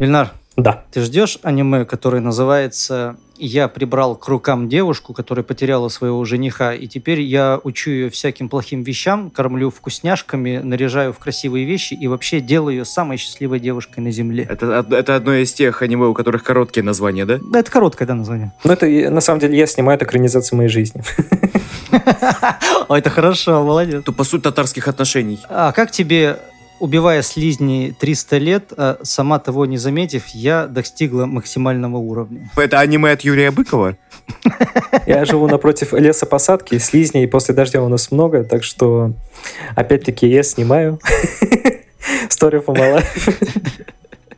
Ильнар, Да. ты ждешь аниме, которое называется «Я прибрал к рукам девушку, которая потеряла своего жениха, и теперь я учу ее всяким плохим вещам, кормлю вкусняшками, наряжаю в красивые вещи и вообще делаю ее самой счастливой девушкой на земле». Это, это одно из тех аниме, у которых короткие названия, да? Да, Это короткое да, название. Ну, это на самом деле я снимаю это экранизацию моей жизни. О, это хорошо, молодец. То по сути татарских отношений. А как тебе, убивая слизни 300 лет, а сама того не заметив, я достигла максимального уровня? Это аниме от Юрия Быкова? Я живу напротив лесопосадки, слизней, и после дождя у нас много, так что, опять-таки, я снимаю. Story for my life.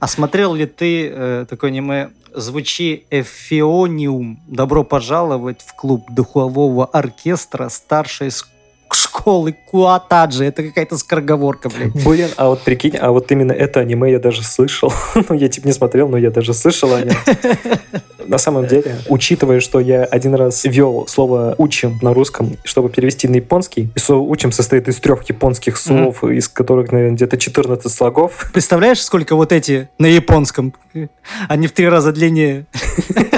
А смотрел ли ты э, такое аниме «Звучи Эфиониум»? Добро пожаловать в клуб духового оркестра старшей с- школы Куатаджи. Это какая-то скороговорка, блядь. Блин, а вот прикинь, а вот именно это аниме я даже слышал. ну, я типа не смотрел, но я даже слышал о нем. На самом деле, учитывая, что я один раз ввел слово «учим» на русском, чтобы перевести на японский, и слово «учим» состоит из трех японских слов, из которых, наверное, где-то 14 слогов. Представляешь, сколько вот эти на японском? Они в три раза длиннее.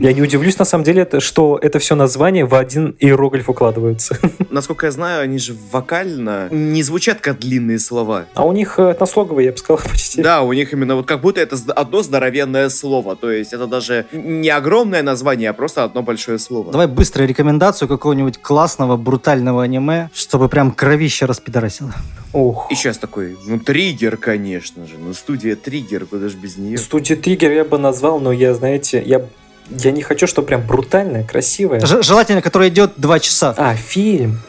Я не удивлюсь, на самом деле, что это все название в один иероглиф укладывается. Насколько я знаю, они же вокально не звучат как длинные слова. А у них э, однослоговые, я бы сказал, почти. Да, у них именно вот как будто это одно здоровенное слово. То есть это даже не огромное название, а просто одно большое слово. Давай быстро рекомендацию какого-нибудь классного, брутального аниме, чтобы прям кровище распидорасило. Ух. И сейчас такой, ну, триггер, конечно же. Ну, студия триггер, куда же без нее. Студию Триггер я бы назвал, но я, знаете, я, я не хочу, чтобы прям брутальное, красивое. Ж- желательно, который идет два часа. А, фильм.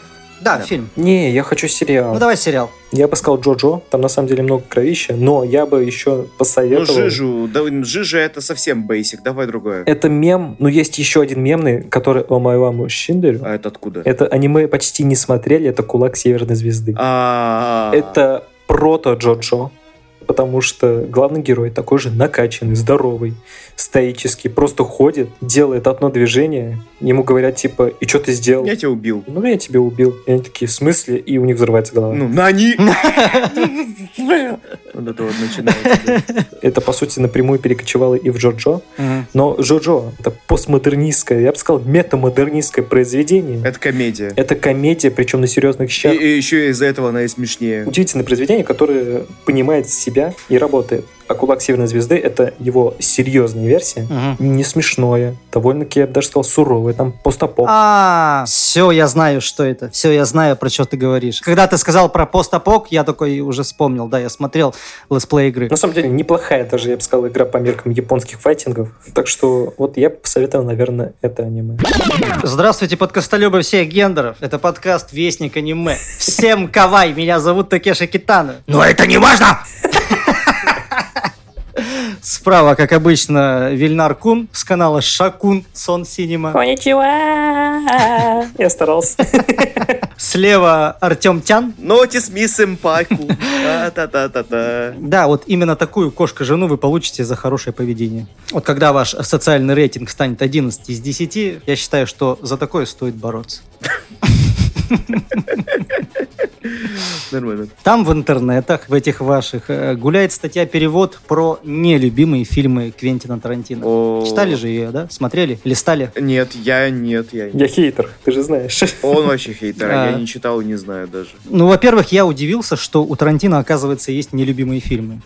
Да, Да. фильм. Не, я хочу сериал. Ну давай сериал. Я бы сказал Джоджо, там на самом деле много кровища, но я бы еще Ну, посоветовал... Жижу, да, Жижа это совсем бейсик, давай другое. Это мем, но есть еще один мемный, который о моему Шиндерю. А это откуда? Это аниме почти не смотрели, это Кулак Северной Звезды. А, Это прото Джоджо, потому что главный герой такой же накачанный, здоровый, стоический, просто ходит, делает одно движение, ему говорят типа, и что ты сделал? Я тебя убил. Ну, я тебя убил. И они такие, в смысле? И у них взрывается голова. Ну, нани! Вот это вот начинается. Это, по сути, напрямую перекочевало и в Джоджо. Но Джоджо — это постмодернистское, я бы сказал, метамодернистское произведение. Это комедия. Это комедия, причем на серьезных щах. и еще из-за этого она и смешнее. Удивительное произведение, которое понимает себя и работает. А «Кулак Северной Звезды» — это его серьезная версия. Мгм. Не смешное, довольно-таки, я бы даже сказал, суровое. Там постапок. А, все, я знаю, что это. Все, я знаю, про что ты говоришь. Когда ты сказал про постапок, я такой уже вспомнил. Да, я смотрел летсплей игры. На самом деле, неплохая даже, я бы сказал, игра по меркам японских файтингов. Так что вот я бы посоветовал, наверное, это аниме. Здравствуйте, подкастолюбы всех гендеров. Это подкаст Вестник аниме. Всем кавай, меня зовут Такеши Китана. Но это не важно! Справа, как обычно, Вильнар Кун с канала Шакун Сон Синема. Коничева! Я старался. Слева Артем Тян. Нотис ми сэмпайку. Да, вот именно такую кошка-жену вы получите за хорошее поведение. Вот когда ваш социальный рейтинг станет 11 из 10, я считаю, что за такое стоит бороться. Нормально. Там в интернетах, в этих ваших, э, гуляет статья-перевод про нелюбимые фильмы Квентина Тарантино. Читали же ее, да? Смотрели? Листали? Нет, я нет, я Я хейтер, ты же знаешь. Он вообще хейтер, а А. я не читал и не знаю даже. Ну, во-первых, я удивился, что у Тарантино, оказывается, есть нелюбимые фильмы.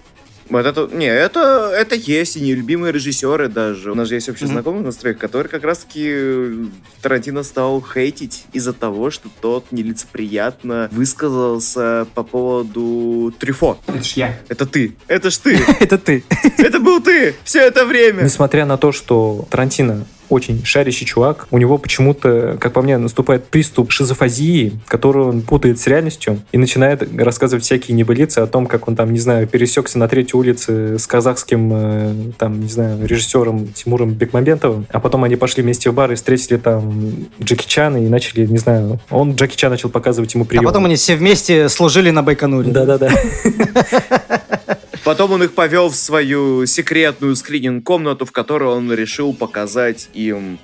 Вот это, не, это, это есть, и нелюбимые режиссеры даже. У нас же есть общий Мгм. знакомый на стройке, который как раз-таки Тарантино стал хейтить из-за того, что тот нелицеприятно высказался по поводу Трюфо. Это ж я. Это ты. Это ж ты. Это ты. Это был ты все это время. Несмотря на то, что Тарантино очень шарящий чувак, у него почему-то, как по мне, наступает приступ шизофазии, которую он путает с реальностью и начинает рассказывать всякие небылицы о том, как он там, не знаю, пересекся на третьей улице с казахским, э, там, не знаю, режиссером Тимуром Бекмамбетовым, а потом они пошли вместе в бар и встретили там Джеки Чана и начали, не знаю, он Джеки Чан начал показывать ему А прием. потом они все вместе служили на Байконуре. Да-да-да. Потом он их повел в свою секретную скрининг-комнату, в которой он решил показать им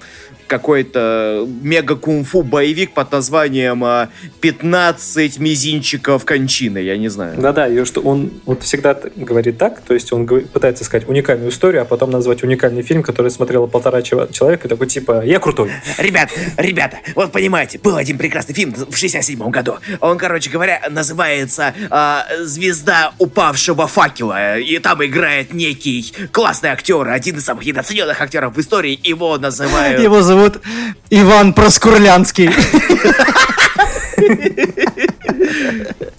какой-то мега-кунг-фу боевик под названием а, «15 мизинчиков кончины», я не знаю. Да-да, и что он вот всегда говорит так, то есть он пытается сказать уникальную историю, а потом назвать уникальный фильм, который смотрело полтора человека, и такой типа «Я крутой». Ребят, ребята, вот понимаете, был один прекрасный фильм в 67 году. Он, короче говоря, называется э, «Звезда упавшего факела», и там играет некий классный актер, один из самых недооцененных актеров в истории, его называют... Его зовут Иван Проскурлянский.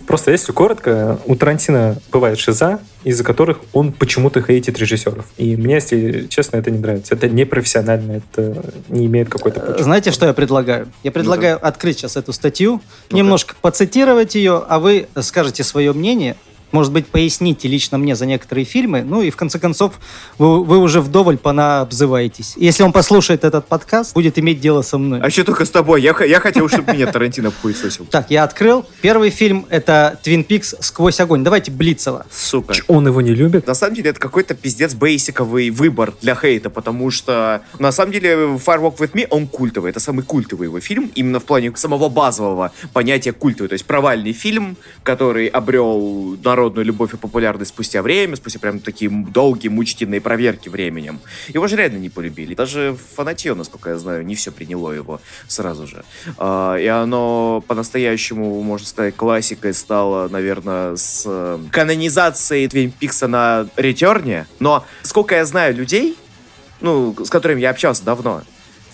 Просто если коротко, у Тарантино бывает шиза, из-за которых он почему-то хейтит режиссеров. И мне, если честно, это не нравится. Это непрофессионально, это не имеет какой-то почвы. Знаете, что я предлагаю? Я предлагаю ну открыть сейчас эту статью, ну немножко поцитировать ее, а вы скажете свое мнение, может быть, поясните лично мне за некоторые фильмы, ну и в конце концов вы, вы уже вдоволь понаобзываетесь. Если он послушает этот подкаст, будет иметь дело со мной. А что только с тобой? Я, я хотел, чтобы меня Тарантино хуесосил. Так, я открыл. Первый фильм — это «Твин Пикс. Сквозь огонь». Давайте Блицева. Сука. Он его не любит? На самом деле, это какой-то пиздец бейсиковый выбор для хейта, потому что, на самом деле, Fire Walk With Me, он культовый. Это самый культовый его фильм, именно в плане самого базового понятия культовый. То есть провальный фильм, который обрел народ народную любовь и популярность спустя время, спустя прям такие долгие, мучительные проверки временем. Его же реально не полюбили. Даже фанатье, насколько я знаю, не все приняло его сразу же. А, и оно по-настоящему, можно сказать, классикой стало, наверное, с э, канонизацией Твин Пикса на Ретерне. Но сколько я знаю людей, ну, с которыми я общался давно,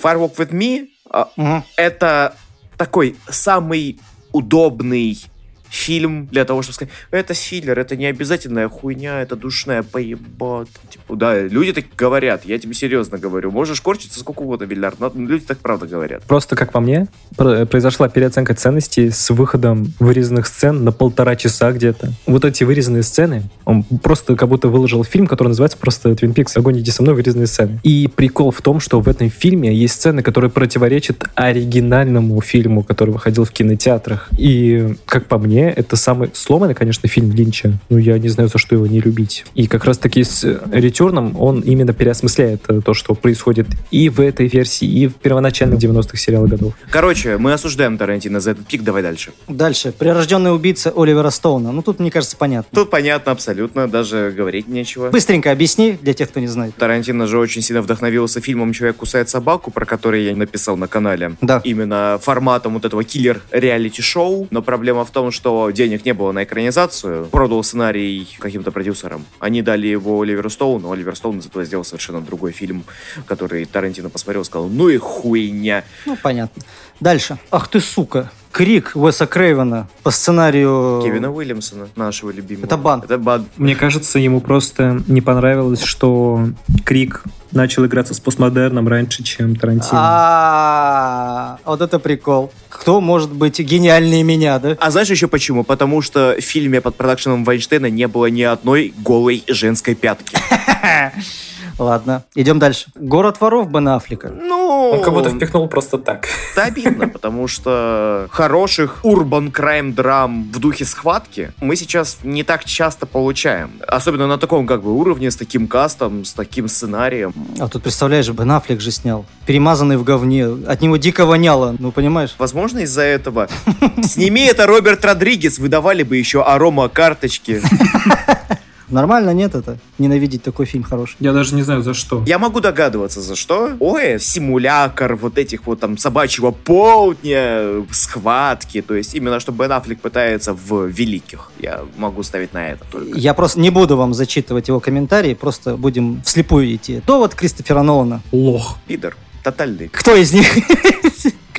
Fire Walk With Me угу. это такой самый удобный фильм для того, чтобы сказать, это филлер, это не обязательная хуйня, это душная поебат. Типа, да, люди так говорят, я тебе серьезно говорю. Можешь корчиться сколько угодно, Вильяр, но люди так правда говорят. Просто, как по мне, произошла переоценка ценностей с выходом вырезанных сцен на полтора часа где-то. Вот эти вырезанные сцены, он просто как будто выложил фильм, который называется просто Twin Peaks «Огонь, иди со мной, вырезанные сцены». И прикол в том, что в этом фильме есть сцены, которые противоречат оригинальному фильму, который выходил в кинотеатрах. И, как по мне, мне это самый сломанный, конечно, фильм Линча. Ну, я не знаю, за что его не любить. И как раз-таки с Ретерном он именно переосмысляет э, то, что происходит и в этой версии, и в первоначальных 90-х сериалах годов. Короче, мы осуждаем Тарантино за этот пик, давай дальше. Дальше. Прирожденный убийца Оливера Стоуна. Ну, тут, мне кажется, понятно. Тут понятно абсолютно, даже говорить нечего. Быстренько объясни для тех, кто не знает. Тарантино же очень сильно вдохновился фильмом «Человек кусает собаку», про который я написал на канале. Да. Именно форматом вот этого киллер-реалити-шоу. Но проблема в том, что что денег не было на экранизацию, продал сценарий каким-то продюсерам. Они дали его Оливеру Стоуну, Оливер Стоун зато сделал совершенно другой фильм, который Тарантино посмотрел и сказал, ну и хуйня. Ну, понятно. Дальше. Ах ты сука. Крик Уэса Крейвена по сценарию... Кевина Уильямсона, нашего любимого. Это бан. Это бан. Мне кажется, ему просто не понравилось, что Крик начал играться с постмодерном раньше, чем Тарантино. А, вот это прикол. Кто может быть гениальнее меня, да? А знаешь еще почему? Потому что в фильме под продакшеном Вайнштейна не было ни одной голой женской пятки. Ладно, идем дальше. Город воров Бен Аффлека. Ну... Он как будто впихнул просто так. Это обидно, потому что хороших урбан крайм драм в духе схватки мы сейчас не так часто получаем. Особенно на таком как бы уровне, с таким кастом, с таким сценарием. А тут, представляешь, Бен Аффлек же снял. Перемазанный в говне. От него дико воняло, ну понимаешь? Возможно, из-за этого. Сними это Роберт Родригес, выдавали бы еще арома карточки. Нормально, нет это? Ненавидеть такой фильм хороший. Я даже не знаю, за что. Я могу догадываться, за что. Ой, симулятор вот этих вот там собачьего полдня, схватки. То есть именно, что Бен Аффлек пытается в великих. Я могу ставить на это только. Я просто не буду вам зачитывать его комментарии, просто будем вслепую идти. Довод Кристофера Нолана. Лох. Пидор. Тотальный. Кто из них?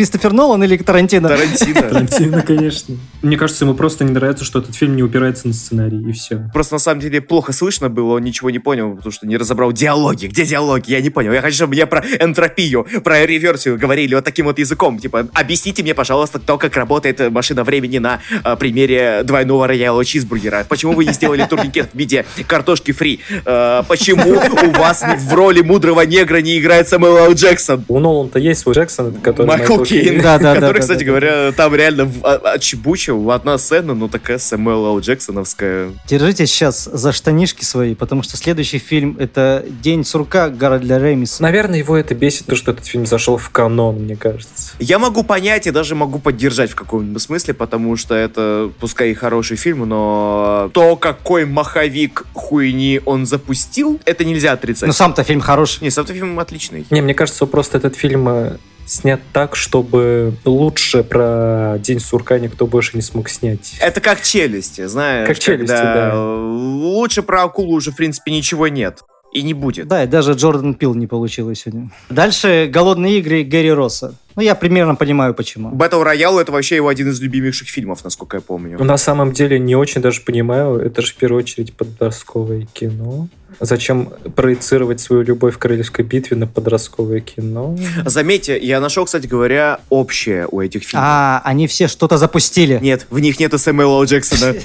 Кристофер Нолан или Тарантино? Тарантино. Тарантино, конечно. Мне кажется, ему просто не нравится, что этот фильм не упирается на сценарий, и все. Просто на самом деле плохо слышно было, он ничего не понял, потому что не разобрал диалоги. Где диалоги? Я не понял. Я хочу, чтобы мне про энтропию, про реверсию говорили вот таким вот языком. Типа, объясните мне, пожалуйста, то, как работает машина времени на а, примере двойного рояла чизбургера. Почему вы не сделали турникет в виде картошки фри? А, почему у вас в роли мудрого негра не играет Самуэл Л. Джексон? У Нолан-то есть свой Джексон, который Майкл Кейн. Да, да, да, Который, да, кстати да, говоря, там реально в- а- отчебучил одна сцена, ну такая Сэмюэл Л. Джексоновская. Держитесь сейчас за штанишки свои, потому что следующий фильм это «День сурка» Гарольда Ремиса. Наверное, его это бесит, то, что этот фильм зашел в канон, мне кажется. Я могу понять и даже могу поддержать в каком-нибудь смысле, потому что это, пускай и хороший фильм, но то, какой маховик хуйни он запустил, это нельзя отрицать. Но сам-то фильм хороший. Не, сам фильм отличный. Не, мне кажется, просто этот фильм э, снят так, чтобы лучше про День сурка никто больше не смог снять. Это как челюсти, знаешь. Как «Челюсти», да. Лучше про акулу уже, в принципе, ничего нет. И не будет. Да, и даже Джордан Пил не получилось сегодня. Дальше «Голодные игры» Гэри Росса. Ну, я примерно понимаю, почему. Battle Royale это вообще его один из любимейших фильмов, насколько я помню. Ну, на самом деле, не очень даже понимаю, это же в первую очередь подростковое кино. Зачем проецировать свою любовь к королевской битве на подростковое кино? Заметьте, я нашел, кстати говоря, общее у этих фильмов. А, они все что-то запустили. Нет, в них нету Сэмюэла. Джексона.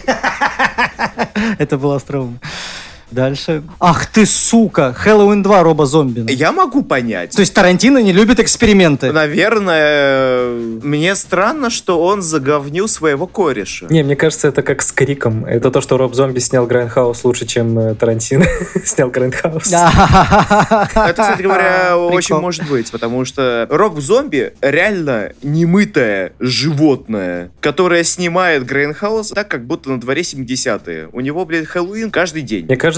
Это было остроумно. Дальше. Ах ты, сука! Хэллоуин 2 Роба Зомби. Я могу понять. То есть Тарантино не любит эксперименты. Наверное, мне странно, что он заговнил своего кореша. Не, мне кажется, это как с Криком. Это то, что Роб Зомби снял Grindhouse лучше, чем э, Тарантино снял Grindhouse. Это, кстати говоря, очень может быть, потому что Роб Зомби реально немытое животное, которое снимает Grindhouse так, как будто на дворе 70-е. У него, блядь, Хэллоуин каждый день. Мне кажется,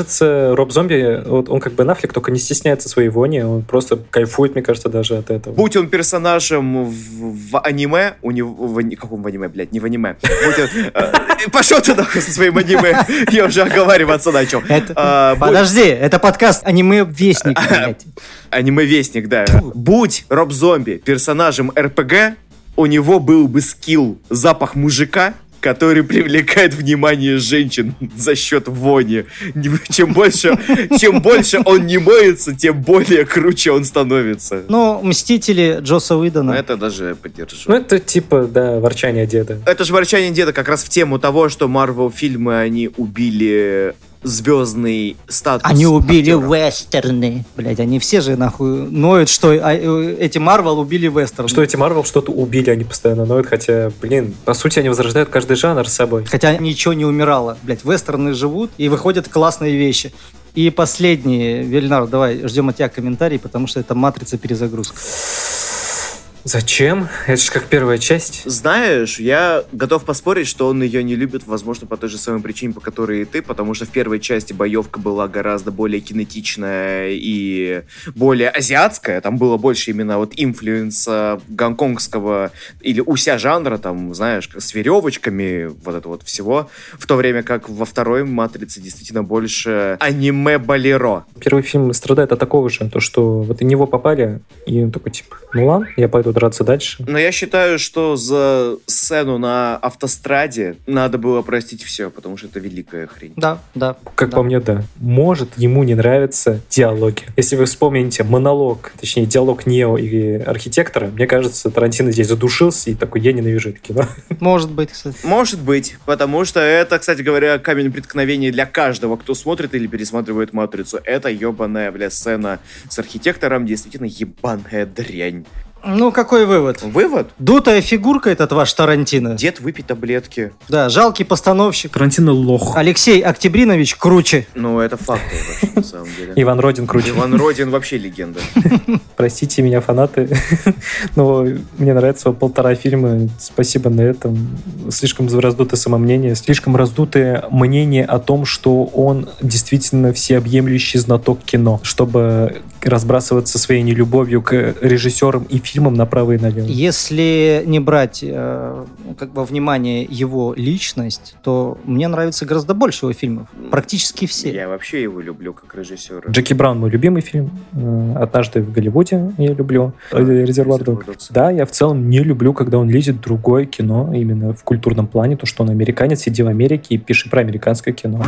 Роб Зомби, вот он как бы Нафлик, только не стесняется своей вони, он просто кайфует, мне кажется, даже от этого. Будь он персонажем в, в аниме, у него... В, каком в аниме, блядь, не в аниме. Будь он... э, Пошел ты нахуй со своим аниме. Я уже оговариваться начал. Это- А, будь- Подожди, это подкаст аниме-вестник, блядь. Аниме-вестник, да. Будь Роб Зомби персонажем РПГ, у него был бы скилл запах мужика, который привлекает внимание женщин за счет вони. Чем больше, чем больше он не моется, тем более круче он становится. Ну, Мстители Джоса Уидона. это даже поддержу. Ну, это типа, да, ворчание деда. Это же ворчание деда как раз в тему того, что Марвел фильмы, они убили звездный статус. Они убили актеров. вестерны. Блять, они все же нахуй ноют, что а, э, эти Марвел убили вестерны. Что эти Марвел что-то убили, они постоянно ноют, хотя, блин, по сути, они возрождают каждый жанр с собой. Хотя ничего не умирало. Блять, вестерны живут и выходят классные вещи. И последний, Вильнар, давай, ждем от тебя комментарий, потому что это матрица перезагрузка. Зачем? Это же как первая часть. Знаешь, я готов поспорить, что он ее не любит, возможно, по той же самой причине, по которой и ты, потому что в первой части боевка была гораздо более кинетичная и более азиатская. Там было больше именно вот инфлюенса гонконгского или уся жанра, там, знаешь, с веревочками, вот это вот всего. В то время как во второй «Матрице» действительно больше аниме-болеро. Первый фильм страдает от такого же, то, что вот и него попали, и он такой, типа, ну ладно, я пойду драться дальше. Но я считаю, что за сцену на автостраде надо было простить все, потому что это великая хрень. Да, да. Как да. по мне, да. Может, ему не нравятся диалоги. Если вы вспомните монолог, точнее, диалог Нео и архитектора, мне кажется, Тарантино здесь задушился и такой, я ненавижу это кино. Может быть, кстати. Может быть, потому что это, кстати говоря, камень преткновения для каждого, кто смотрит или пересматривает «Матрицу». Это ебаная, бля, сцена с архитектором, действительно ебаная дрянь. Ну, какой вывод? Вывод? Дутая фигурка этот ваш Тарантино. Дед выпить таблетки. Да, жалкий постановщик. Тарантино лох. Алексей Октябринович круче. Ну, это факт, вообще, на самом деле. Иван Родин круче. Иван Родин вообще легенда. Простите меня, фанаты, но мне нравится полтора фильма. Спасибо на этом. Слишком раздутое самомнение, слишком раздутое мнение о том, что он действительно всеобъемлющий знаток кино, чтобы разбрасываться своей нелюбовью к режиссерам и фильмам направо и налево. Если не брать э, как бы внимание его личность, то мне нравится гораздо больше его фильмов. Практически все. Я вообще его люблю как режиссера. Джеки Браун мой любимый фильм. Э, Однажды в Голливуде я люблю. Э, Резервуар Догс. Догс. Да, я в целом не люблю, когда он лезет в другое кино, именно в культурном плане, то, что он американец, сиди в Америке и пиши про американское кино.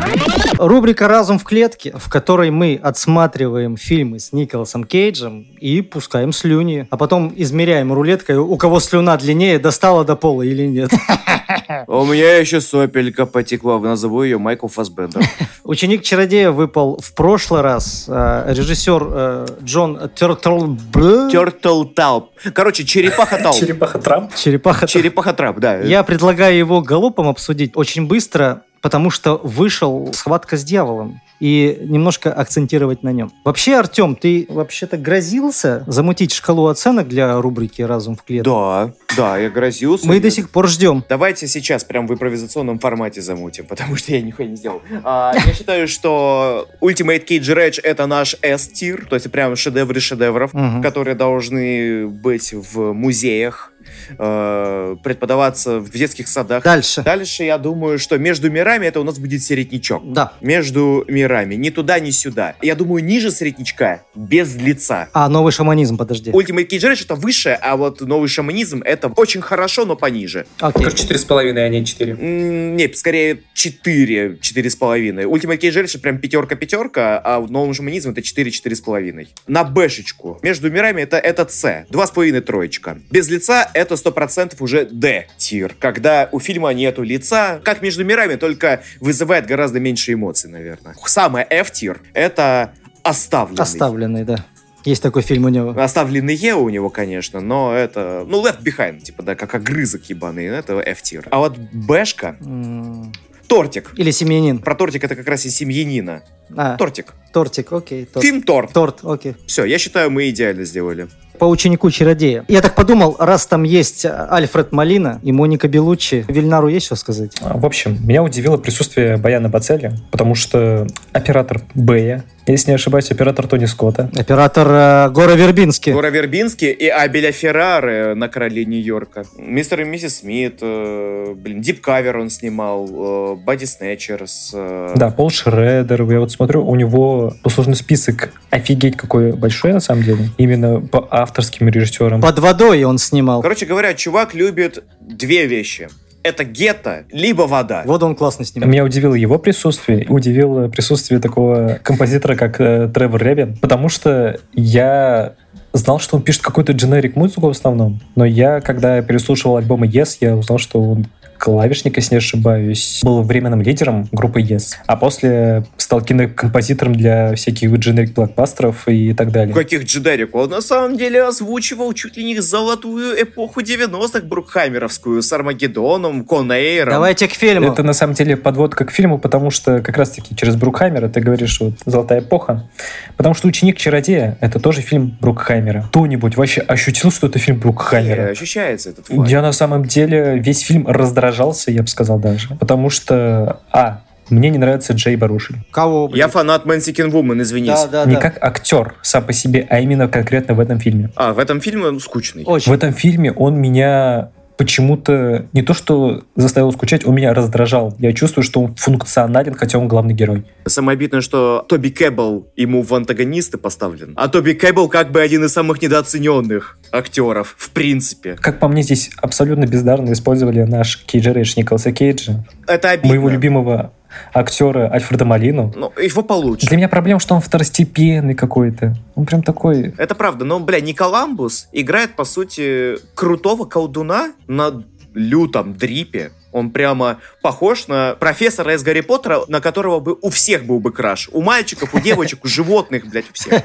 Рубрика «Разум в клетке», в которой мы отсматриваем фильмы с Николасом Кейджем и пускаем слюни, а потом измеряем рулеткой, у кого слюна длиннее, достала до пола или нет. У меня еще сопелька потекла, назову ее Майкл Фасбендер. Ученик чародея выпал в прошлый раз. Э, Режиссер э, Джон Тертл... Turtle Тауп. Короче, черепаха Тауп. Черепаха Трамп. Черепаха. Черепаха Трап, да. Я предлагаю его галопом обсудить очень быстро, потому что вышел схватка с дьяволом и немножко акцентировать на нем. Вообще, Артем, ты вообще-то грозился замутить шкалу оценок для рубрики «Разум в клетке». Да, да, я грозился. Мы до сих пор ждем. Давайте сейчас прям в импровизационном формате замутим, потому что я нихуя не сделал. А, я считаю, что Ultimate Cage Rage это наш S-тир, то есть прям шедевры шедевров, Мгм. которые должны быть в музеях, э, преподаваться в детских садах. Дальше. Дальше я думаю, что между мирами это у нас будет середнячок. Да. Между мирами. Ни туда, ни сюда. Я думаю, ниже середнячка, без лица. А, новый шаманизм, подожди. Ultimate Cage Rage это выше, а вот новый шаманизм это очень хорошо, но пониже. Окей. Только 4,5, а не 4. М, Не, скорее 4, 4,5. Ultimate Cage Rage это прям пятерка-пятерка, а в новом шаманизме это 4, 4,5. На бэшечку. Между мирами это, это С. 2,5 троечка. Без лица это 100% уже D тир. Когда у фильма нету лица, как между мирами, только вызывает гораздо меньше эмоций, наверное. Самое F тир это оставленный. Оставленный, да. Есть такой фильм у него. Оставленные у него, конечно, но это... Ну, Left Behind, типа, да, как огрызок ебаный, это F-тир. А вот Бэшка, М, тортик. Или семьянин. Про тортик это как раз и семьянина. А, Тортик. тортик, окей. Торт. Фильм Торт. Торт, окей. Все, я считаю, мы идеально сделали. По ученику чародея. Я так подумал, раз там есть Альфред Малина и Моника Белуччи, Вильнару есть что сказать? А, В общем, меня удивило присутствие Баяна Бацели, потому что оператор Бэя, если не ошибаюсь, оператор Тони Скотта. Оператор э, Гора Вербински. Гора Вербински и Абеля Феррары на «Короле Нью-Йорка». Мистер и миссис Смит, э, блин, Дип Кавер он снимал, э, Бади Снэчерс. э, Да, Пол Шредер, я вот смотрю, у него послужный список офигеть какой большой на самом деле, именно по авторским режиссерам. Под водой он снимал. Короче говоря, чувак любит две вещи. Это гетто, либо вода. Вот он классно снимал. Меня удивило его присутствие, удивило присутствие такого композитора, как э, Тревор Ребин, потому что я знал, что он пишет какую-то дженерик музыку в основном, но я, когда переслушивал альбомы Yes, я узнал, что он клавишник, если не ошибаюсь, был временным лидером группы Yes, а после стал кинокомпозитором для всяких дженерик блокбастеров и так далее. Каких джедерик? Он на самом деле озвучивал чуть ли не золотую эпоху 90-х Брукхаймеровскую с Армагеддоном, Конейром. Давайте к фильму. Это на самом деле подводка к фильму, потому что как раз-таки через Брукхаймера ты говоришь, вот «Золотая эпоха», потому что «Ученик чародея» — это тоже фильм Брукхаймера. Кто-нибудь вообще ощутил, что это фильм Не, Брукхаймера? ощущается этот вайб. Я на самом деле весь фильм раздражался, я бы сказал даже. Потому что, а, мне не нравится Джей Барушель. Кого? блин? Я фанат Man Seeking Woman, извинись. Да, да, не да. как актер сам по себе, а именно конкретно в этом фильме. А, в этом фильме он скучный. В Очень. этом фильме он меня почему-то не то что заставил скучать, он меня раздражал. Я чувствую, что он функционален, хотя он главный герой. Самое обидное, что Тоби Кэббл ему в антагонисты поставлен. А Тоби Кэббл как бы один из самых недооцененных актеров, в принципе. Как по мне, здесь абсолютно бездарно использовали наш Кейджа Рейдж Николаса Кейджа, Это обидно. моего любимого актера Альфреда Молину. Ну, его получше. Для меня проблема, что он второстепенный какой-то. Он прям такой... Это правда, но, бля, Николамбус играет, по сути, крутого колдуна на лютом дрипе. Он прямо похож на профессора из Гарри Поттера, на которого бы у всех был бы краш. У мальчиков, у девочек, у животных, блядь, у всех.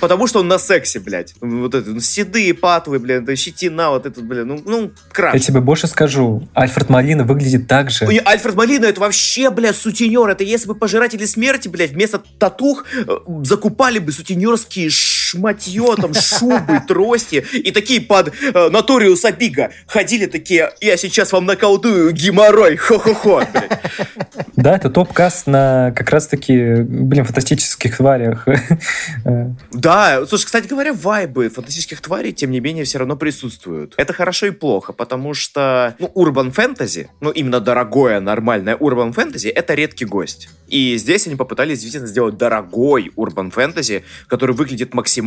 Потому что он на сексе, блядь. Вот это, ну, седые патлы, блядь, это щетина, вот этот, блядь, ну, ну краш. Я тебе больше скажу, Альфред Малина выглядит так же. Альфред Малина это вообще, блядь, сутенер. Это если бы пожиратели смерти, блядь, вместо татух э, закупали бы сутенерские шматье, там, шубы, трости. И такие под э, Наториуса Бига ходили такие, я сейчас вам наколдую геморрой, хо-хо-хо. Да, это топ-каст на как раз-таки, блин, фантастических тварях. Э, Да, слушай, кстати говоря, вайбы фантастических тварей, тем не менее, все равно присутствуют. Это хорошо и плохо, потому что, ну, урбан фэнтези, ну, именно дорогое, нормальное урбан фэнтези, это редкий гость. И здесь они попытались действительно сделать дорогой урбан фэнтези, который выглядит максимально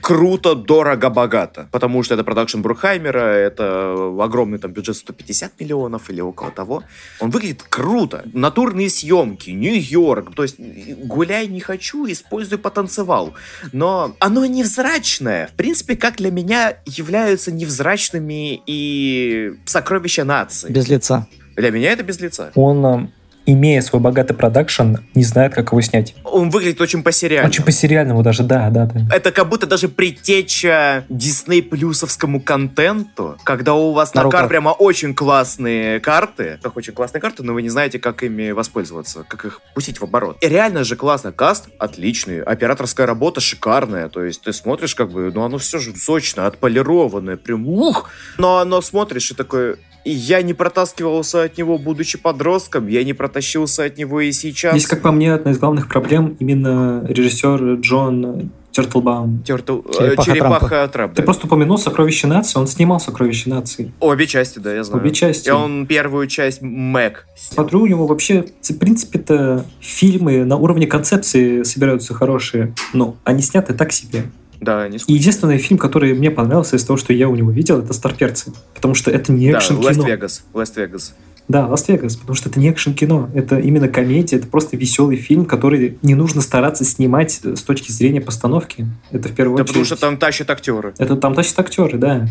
круто, дорого, богато. Потому что это продакшн Брухаймера, это огромный там бюджет 150 миллионов или около того. Он выглядит круто. Натурные съемки, Нью-Йорк. То есть гуляй не хочу, используй потанцевал. Но оно невзрачное. В принципе, как для меня являются невзрачными и сокровища нации. Без лица. Для меня это без лица. Он э, имея свой богатый продакшн, не знает, как его снять. Он выглядит очень по-сериальному. Очень по-сериальному даже, да, да, да. Это как будто даже предтеча Дисней плюсовскому контенту, когда у вас на, На кар прямо очень классные карты, как очень классные карты, но вы не знаете, как ими воспользоваться, как их пустить в оборот. И реально же классно, каст отличный, операторская работа шикарная, то есть ты смотришь как бы, ну оно все же сочно, отполированное, прям ух, но оно смотришь и такой, и я не протаскивался от него, будучи подростком, я не протащился от него и сейчас. Здесь, как по мне, одна из главных проблем именно режиссер Джон Тертлтауб. Тертл- э, Черепаха Черепаха Трап, Ты да. просто упомянул «Сокровище нации», он снимал «Сокровище нации». Обе части, да, я знаю. Обе части. И он первую часть Мэг. Смотрю, у него вообще, в принципе-то, фильмы на уровне концепции собираются хорошие, но они сняты так себе. Да, не И единственный фильм, который мне понравился из того, что я у него видел, это «Старперцы». Потому что это не Да, экшн-кино. Лас-Вегас. Лас-Вегас. Да, Лас-Вегас, потому что это не экшн-кино, это именно комедия, это просто веселый фильм, который не нужно стараться снимать с точки зрения постановки. Это в первую Да очередь. потому что там тащат актеры. Это там тащат актеры, да.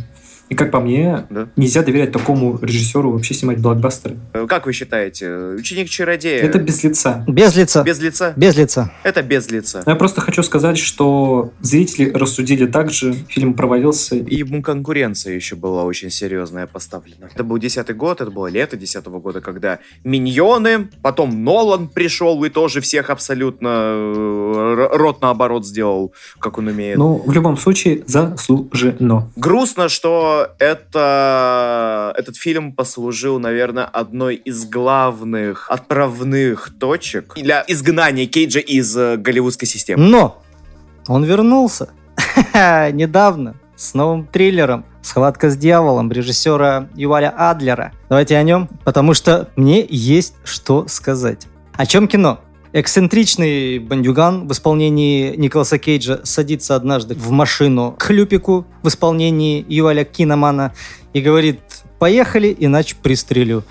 И как по мне, Да. нельзя доверять такому режиссеру вообще снимать блокбастеры. Э, Как вы считаете, ученик чародея Это без лица. Без лица. без лица? Без лица. Это без лица. Я просто хочу сказать, что зрители рассудили так же, фильм провалился. И ему конкуренция еще была очень серьезная поставлена. Это был десятый год, это было лето десятого года, когда Миньоны, потом Нолан пришел и тоже всех абсолютно э, рот наоборот сделал, как он умеет. Но в любом случае заслужено. Грустно, что это этот фильм послужил, наверное, одной из главных отправных точек для изгнания Кейджа из э, голливудской системы. Но он вернулся недавно с новым триллером «Схватка с дьяволом» режиссера Юваля Адлера. Давайте о нем, потому что мне есть что сказать. О чем кино? Эксцентричный бандюган в исполнении Николаса Кейджа садится однажды в машину к Хлюпику в исполнении Юаля Киномана и говорит «Поехали, иначе пристрелю».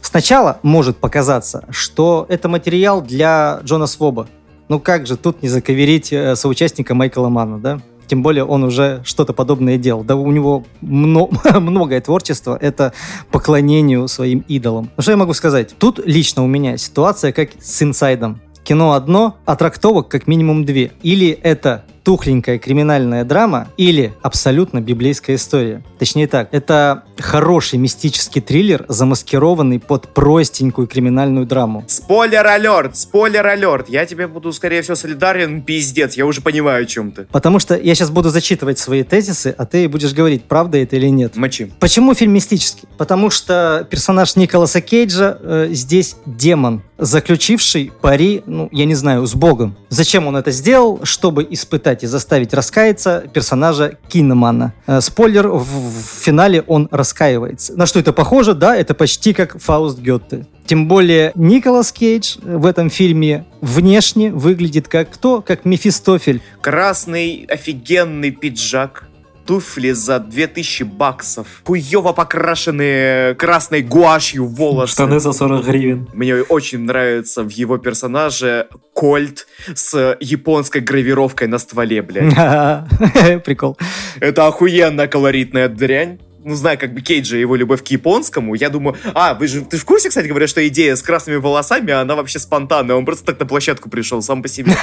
Сначала может показаться, что это материал для Джона Своба. Ну как же тут не заковерить э, соучастника Майкла Мана, да? Тем более он уже что-то подобное делал. Да у него мно- многое творчество, это поклонению своим идолам. Ну что я могу сказать? Тут лично у меня ситуация как с инсайдом. Кино одно, а трактовок как минимум две. Или это тухленькая криминальная драма, или абсолютно библейская история. Точнее так, это хороший мистический триллер, замаскированный под простенькую криминальную драму. Спойлер алерт, спойлер алерт. Я тебе буду, скорее всего, солидарен, пиздец. Я уже понимаю, о чем ты. Потому что я сейчас буду зачитывать свои тезисы, а ты будешь говорить, правда это или нет. Мочи. Почему фильм мистический? Потому что персонаж Николаса Кейджа э, здесь демон, заключивший пари, ну, я не знаю, с Богом. Зачем он это сделал? Чтобы испытать и заставить раскаяться персонажа Киномана. Э, спойлер, в, в финале он раскаивается. На что это похоже? Да, это почти как Фауст Гетте. Тем более Николас Кейдж в этом фильме внешне выглядит как кто? Как Мефистофель. Красный офигенный пиджак. Туфли за 2000 баксов. Хуево покрашенные красной гуашью волосы. Штаны за 40 гривен. Мне очень нравится в его персонаже кольт с японской гравировкой на стволе, блядь. Прикол. Это охуенно колоритная дрянь. Ну, знаю, как бы Кейджа его любовь к японскому, я думаю... А, вы же, ты в курсе, кстати говоря, что идея с красными волосами, она вообще спонтанная. Он просто так на площадку пришел сам по себе.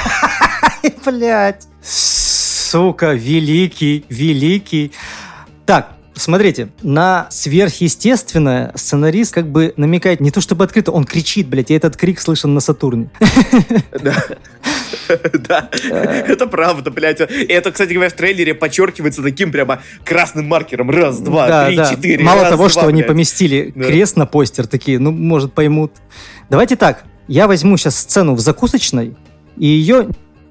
Блять. Сука, великий, великий. Так, смотрите, на сверхъестественное сценарист как бы намекает не то чтобы открыто, он кричит, блядь, и этот крик слышен на Сатурне. Да. Да, это правда, блядь. И это, кстати говоря, в трейлере подчеркивается таким прямо красным маркером. Раз, два, три, четыре. Мало того, что они поместили крест на постер, такие, ну, может, поймут. Давайте так, я возьму сейчас сцену в закусочной, и ее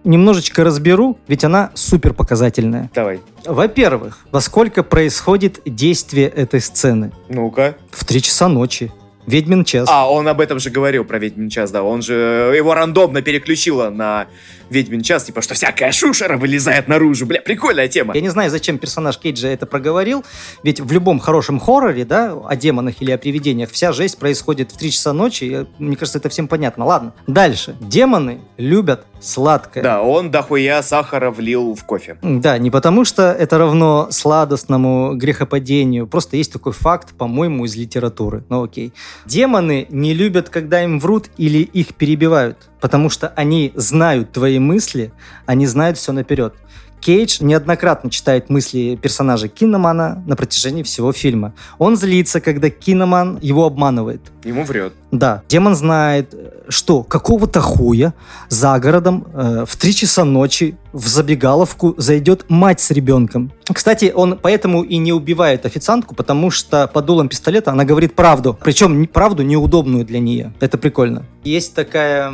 немножечко разберу, ведь она супер показательная. Давай. Во-первых, во сколько происходит действие этой сцены? Ну-ка. В три часа ночи. Ведьмин час. А, он об этом же говорил, про Ведьмин час, да. Он же его рандомно переключило на Ведьмин час, типа, что всякая шушера вылезает наружу. Бля, прикольная тема. Я не знаю, зачем персонаж Кейджа это проговорил, ведь в любом хорошем хорроре, да, о демонах или о привидениях, вся жесть происходит в 3 часа ночи, и, мне кажется, это всем понятно. Ладно, дальше. Демоны любят сладкое. Да, он дохуя сахара влил в кофе. Да, не потому что это равно сладостному грехопадению, просто есть такой факт, по-моему, из литературы. Ну окей. Демоны не любят, когда им врут или их перебивают, потому что они знают твои мысли, они знают все наперед. Кейдж неоднократно читает мысли персонажа Киномана на протяжении всего фильма. Он злится, когда Киноман его обманывает. Ему врет. Да, демон знает, что какого-то хуя за городом э, в 3 часа ночи в забегаловку зайдет мать с ребенком. Кстати, он поэтому и не убивает официантку, потому что под дулом пистолета она говорит правду. Причем правду неудобную для нее. Это прикольно. Есть такая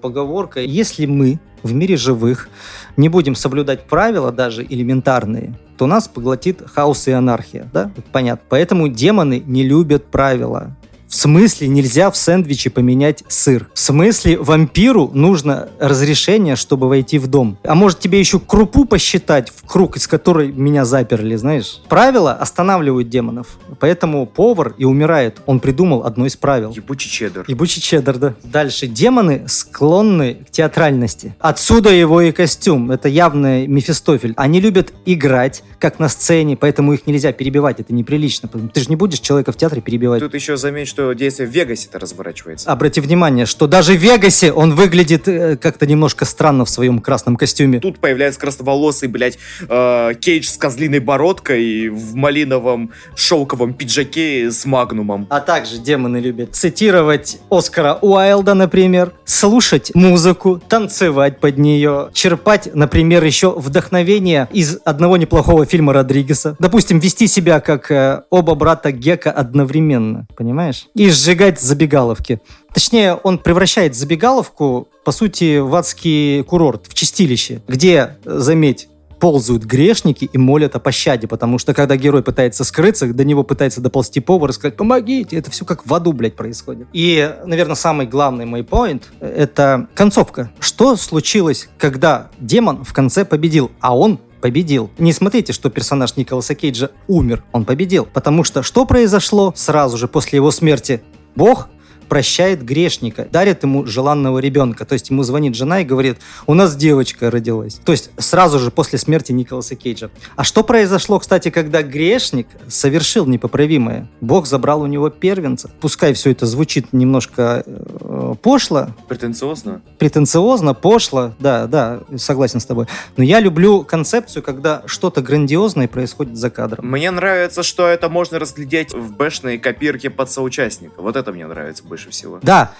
поговорка, если мы в мире живых не будем соблюдать правила даже элементарные, то нас поглотит хаос и анархия, да? Понятно. Поэтому демоны не любят правила. В смысле нельзя в сэндвиче поменять сыр? В смысле вампиру нужно разрешение, чтобы войти в дом? А может тебе еще крупу посчитать в круг, из которой меня заперли, знаешь? Правила останавливают демонов. Поэтому повар и умирает. Он придумал одно из правил. Ебучий чеддер. Ебучий чеддер, да. Дальше. Демоны склонны к театральности. Отсюда его и костюм. Это явный Мефистофель. Они любят играть, как на сцене, поэтому их нельзя перебивать. Это неприлично. Ты же не будешь человека в театре перебивать. Тут еще заметь, что действие в Вегасе-то разворачивается. Обрати внимание, что даже в Вегасе он выглядит э, как-то немножко странно в своем красном костюме. Тут появляется красноволосый, блядь, э, Кейдж с козлиной бородкой в малиновом шелковом пиджаке с магнумом. А также демоны любят цитировать Оскара Уайлда, например, слушать музыку, танцевать под нее, черпать, например, еще вдохновение из одного неплохого фильма Родригеса. Допустим, вести себя как э, оба брата Гека одновременно, понимаешь? И сжигать забегаловки. Точнее, он превращает забегаловку, по сути, в адский курорт, в чистилище, где, заметь, ползают грешники и молят о пощаде, потому что когда герой пытается скрыться, до него пытается доползти повар и сказать «помогите», это все как в аду, блядь, происходит. И, наверное, самый главный мой поинт — это концовка. Что случилось, когда демон в конце победил, а он победил. Не смотрите, что персонаж Николаса Кейджа умер, он победил. Потому что что произошло сразу же после его смерти? Бог прощает грешника, дарит ему желанного ребенка. То есть ему звонит жена и говорит, у нас девочка родилась. То есть сразу же после смерти Николаса Кейджа. А что произошло, кстати, когда грешник совершил непоправимое? Бог забрал у него первенца. Пускай все это звучит немножко э, пошло. Претенциозно? Претенциозно, пошло, да, да, согласен с тобой. Но я люблю концепцию, когда что-то грандиозное происходит за кадром. Мне нравится, что это можно разглядеть в бэшной копирке под соучастника. Вот это мне нравится больше всего. Да,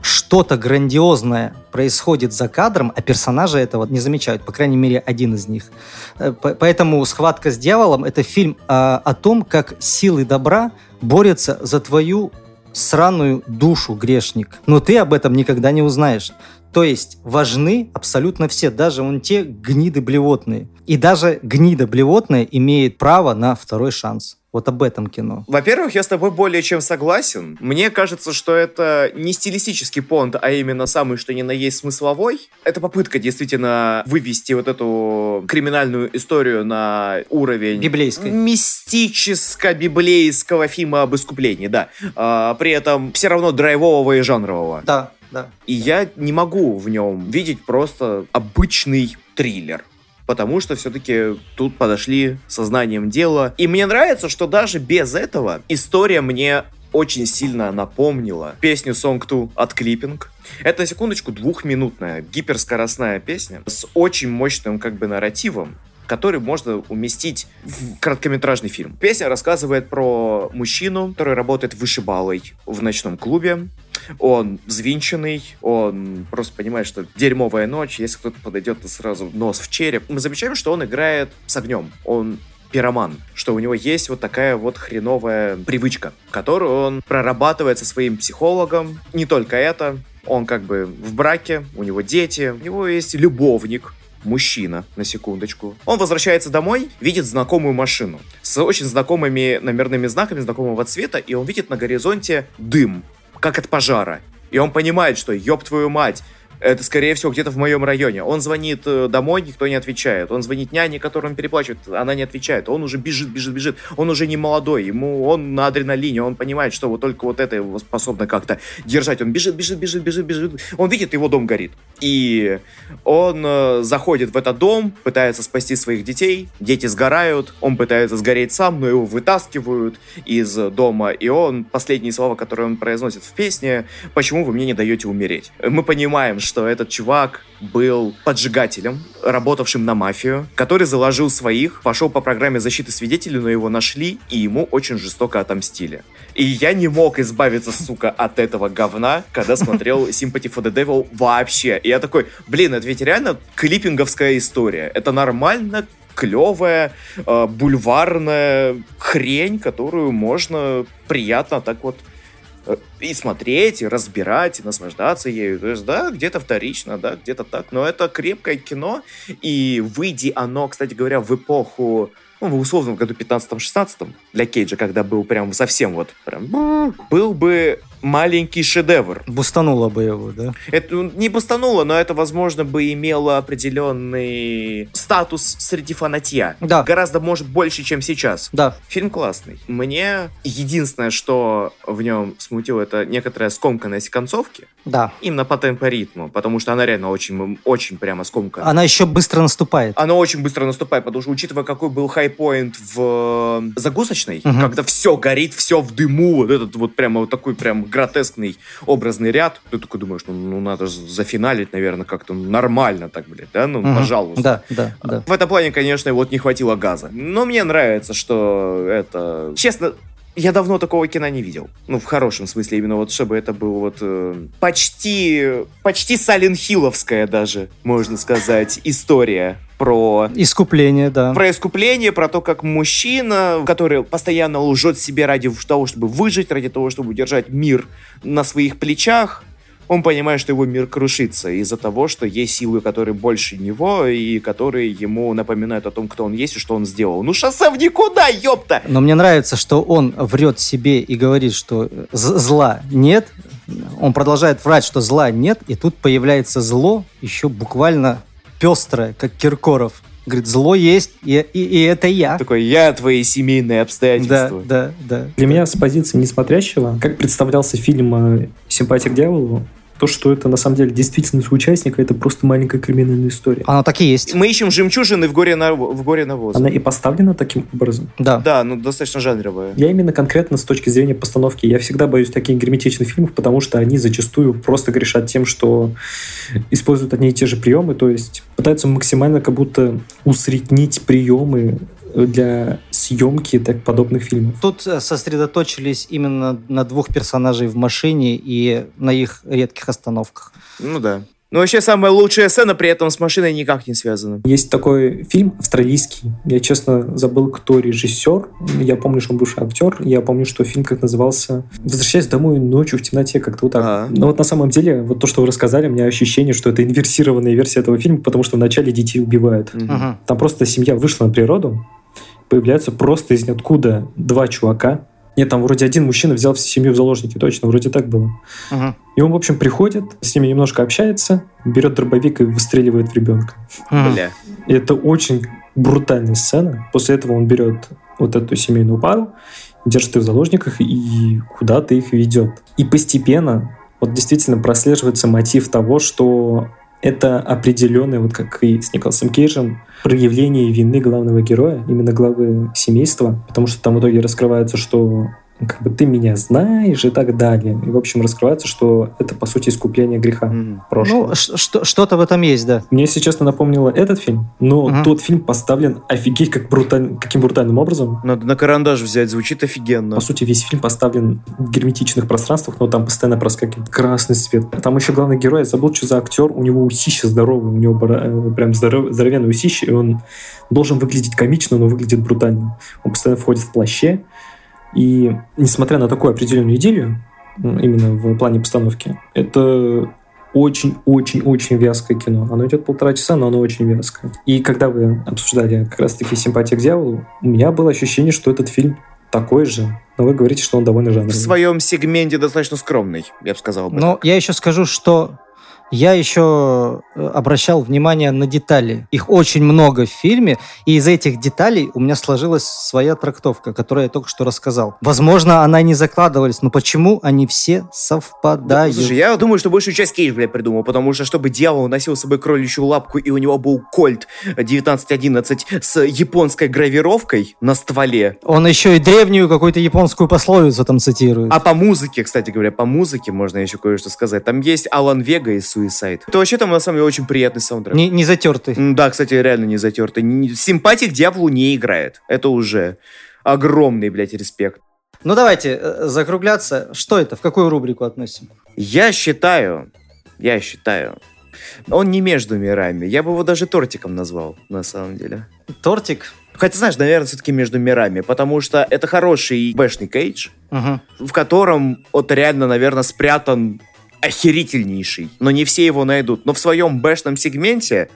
что-то грандиозное происходит за кадром, а персонажи этого не замечают, по крайней мере, один из них. Э, поэтому «Схватка с дьяволом» — это фильм о, о том, как силы добра борются за твою сраную душу, грешник. Но ты об этом никогда не узнаешь. То есть важны абсолютно все, даже вон те гниды блевотные. И даже гнида блевотная имеет право на второй шанс. Вот об этом кино. Во-первых, я с тобой более чем согласен. Мне кажется, что это не стилистический понт, а именно самый, что ни на есть смысловой. Это попытка действительно вывести вот эту криминальную историю на уровень... Библейской. Мистическо-библейского фильма об искуплении, да. А, при этом все равно драйвового и жанрового. Да, да. И я не могу в нем видеть просто обычный триллер потому что все-таки тут подошли сознанием дела. И мне нравится, что даже без этого история мне очень сильно напомнила песню Song 2 от Clipping. Это, на секундочку, двухминутная гиперскоростная песня с очень мощным как бы нарративом который можно уместить в короткометражный фильм. Песня рассказывает про мужчину, который работает вышибалой в ночном клубе он взвинченный, он просто понимает, что дерьмовая ночь, если кто-то подойдет, то сразу нос в череп. Мы замечаем, что он играет с огнем. Он пироман, что у него есть вот такая вот хреновая привычка, которую он прорабатывает со своим психологом. Не только это, он как бы в браке, у него дети, у него есть любовник, мужчина, на секундочку. Он возвращается домой, видит знакомую машину с очень знакомыми номерными знаками знакомого цвета, и он видит на горизонте дым как от пожара. И он понимает, что, ёб твою мать, Это, скорее всего, где-то в моем районе. Он звонит э, домой, никто не отвечает. Он звонит няне, которую он переплачивает, она не отвечает. Он уже бежит, бежит, бежит. Он уже не молодой, ему он на адреналине, он понимает, что вот только вот это его способно как-то держать. Он бежит, бежит, бежит, бежит, бежит. Он видит, его дом горит. И он э, заходит в этот дом, пытается спасти своих детей. Дети сгорают, он пытается сгореть сам, но его вытаскивают из дома. И он, последние слова, которые он произносит в песне, «Почему вы мне не даете умереть?» Мы понимаем, что этот чувак был поджигателем, работавшим на мафию, который заложил своих, пошел по программе защиты свидетелей, но его нашли, и ему очень жестоко отомстили. И я не мог избавиться, сука, от этого говна, когда смотрел Sympathy for the Devil вообще. И я такой, блин, это ведь реально клиппинговская история. Это нормально, клевая, э, бульварная хрень, которую можно приятно так вот и смотреть, и разбирать, и наслаждаться ею. То есть, да, где-то вторично, да, где-то так. Но это крепкое кино, и выйди оно, кстати говоря, в эпоху ну, в условном году 15-16 для Кейджа, когда был прям совсем вот прям был бы маленький шедевр. Бустануло бы его, да? Это ну, не бустануло, но это, возможно, бы имело определенный статус среди фанатья. Да. Гораздо, может, больше, чем сейчас. Да. Фильм классный. Мне единственное, что в нем смутило, это некоторая скомканность концовки. Да. Именно по темпоритму, потому что она реально очень, очень прямо скомкана. Она еще быстро наступает. Она очень быстро наступает, потому что, учитывая, какой был хайпоинт в э, загрузочной, Мгм. когда все горит, все в дыму, вот этот вот прямо вот такой прям гротескный образный ряд, ты такой думаешь, ну, ну надо зафиналить, наверное, как-то нормально так, блядь, да, ну, Мгм. пожалуйста. Да, да, да. В этом плане, конечно, вот не хватило газа. Но мне нравится, что это... Честно, я давно такого кино не видел. Ну, в хорошем смысле, именно вот, чтобы это был вот э, почти... Почти Саленхиловская даже, можно сказать, история про Искупление, да. про искупление, про то, как мужчина, который постоянно лжет себе ради того, чтобы выжить, ради того, чтобы удержать мир на своих плечах, он понимает, что его мир крушится из-за того, что есть силы, которые больше него, и которые ему напоминают о том, кто он есть и что он сделал. Ну, шоссе в никуда, ёпта! Но мне нравится, что он врет себе и говорит, что з- зла нет. Он продолжает врать, что зла нет, и тут появляется зло, еще буквально пестрое, как Киркоров. Говорит, зло есть, и, и- и это я. Такой, я твои семейные Да, обстоятельства. да, да. Для меня с позиции несмотрящего, как представлялся фильм э, «Симпатия к дьяволу», то, что это на самом деле действительно участника, это просто маленькая криминальная история. Оно так и есть. Мы ищем жемчужины в горе, на... в горе навоза. Она и поставлена таким образом. Да. Да, ну, достаточно жанровая. Я именно конкретно с точки зрения постановки. Я всегда боюсь таких герметичных фильмов, потому что они зачастую просто грешат тем, что используют одни и те же приемы, то есть пытаются максимально как будто усреднить приемы для съемки так подобных фильмов. Тут э, сосредоточились именно на двух персонажей в машине и на их редких остановках. Ну да. Но вообще самая лучшая сцена при этом с машиной никак не связана. Есть такой фильм австралийский. Я, честно, забыл, кто режиссер. Я помню, что он бывший актер. Я помню, что фильм как назывался «Возвращаясь домой ночью в темноте», как-то вот так. Ага. Но вот на самом деле, вот то, что вы рассказали, у меня ощущение, что это инверсированная версия этого фильма, потому что вначале детей убивают. Мгм. Там просто семья вышла на природу, появляются просто из ниоткуда два чувака. Нет, там вроде один мужчина взял всю семью в заложники, точно, вроде так было. Мгм. И он, в общем, приходит, с ними немножко общается, берет дробовик и выстреливает в ребенка. Бля. И это очень брутальная сцена. После этого он берет вот эту семейную пару, держит их в заложниках и куда-то их ведет. И постепенно вот действительно прослеживается мотив того, что это определенное, вот как и с Николасом Кейджем, проявление вины главного героя, именно главы семейства, потому что там в итоге раскрывается, что как бы ты меня знаешь и так далее. И, в общем, раскрывается, что это, по сути, искупление греха Мгм. прошлого. Ну, что-то в этом есть, да. Мне, если честно, напомнило этот фильм, но Мгм. тот фильм поставлен офигеть как бруталь- каким брутальным образом. Надо на карандаш взять, звучит офигенно. По сути, весь фильм поставлен в герметичных пространствах, но там постоянно проскакивает красный свет. Там еще главный герой, я забыл, что за актер, у него усища здоровые, у него э, прям здоров- здоровенные усища, и он должен выглядеть комично, но выглядит брутально. Он постоянно входит в плаще, и несмотря на такую определенную идею, именно в плане постановки, это очень-очень-очень вязкое кино. Оно идет полтора часа, но оно очень вязкое. И когда вы обсуждали как раз-таки «Симпатия к дьяволу», у меня было ощущение, что этот фильм такой же, но вы говорите, что он довольно В жанровый. своем сегменте достаточно скромный, я бы сказал бы. Но так. я еще скажу, что Я еще э, обращал внимание на детали. Их очень много в фильме, и из этих деталей у меня сложилась своя трактовка, которую я только что рассказал. Возможно, она не закладывалась, но почему они все совпадают? Да, слушай, я думаю, что большую часть Кейдж, блядь, придумал, потому что чтобы дьявол носил с собой кроличью лапку, и у него был кольт 1911 с японской гравировкой на стволе. Он еще и древнюю какую-то японскую пословицу там цитирует. А по музыке, кстати говоря, по музыке можно еще кое-что сказать. Там есть Алан Вега и Suicide. Это вообще там на самом деле очень приятный саундтрек. Не, не затертый. Да, кстати, реально не затертый. Ни- Симпатия к дьяволу не играет. Это уже огромный, блядь, респект. Ну давайте э, закругляться. Что это? В какую рубрику относим? Я считаю, я считаю, он не между мирами. Я бы его даже тортиком назвал, на самом деле. Тортик. Хотя, знаешь, наверное, все-таки между мирами, потому что это хороший бэшный кейдж, Мгм. в котором вот реально, наверное, спрятан охерительнейший. Но не все его найдут. Но в своем бэшном сегменте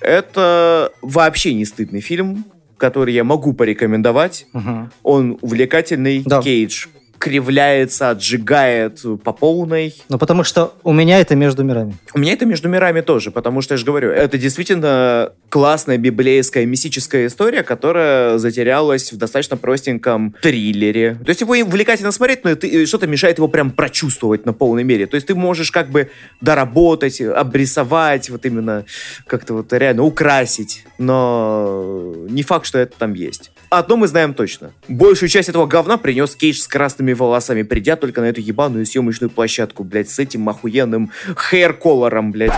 это вообще не стыдный фильм, который я могу порекомендовать. Мгм. Он увлекательный, Да. кейдж кривляется, отжигает по полной. Ну потому что у меня это между мирами. У меня это между мирами тоже, потому что я же говорю, это действительно классная библейская мистическая история, которая затерялась в достаточно простеньком триллере. То есть его увлекательно смотреть, но и что-то мешает его прям прочувствовать на полной мере. То есть ты можешь как бы доработать, обрисовать, вот именно как-то вот реально украсить, но не факт, что это там есть. Одно мы знаем точно. Большую часть этого говна принес Кейдж с красными волосами, придя только на эту ебаную съемочную площадку, блядь, с этим охуенным хейр-колором, блядь.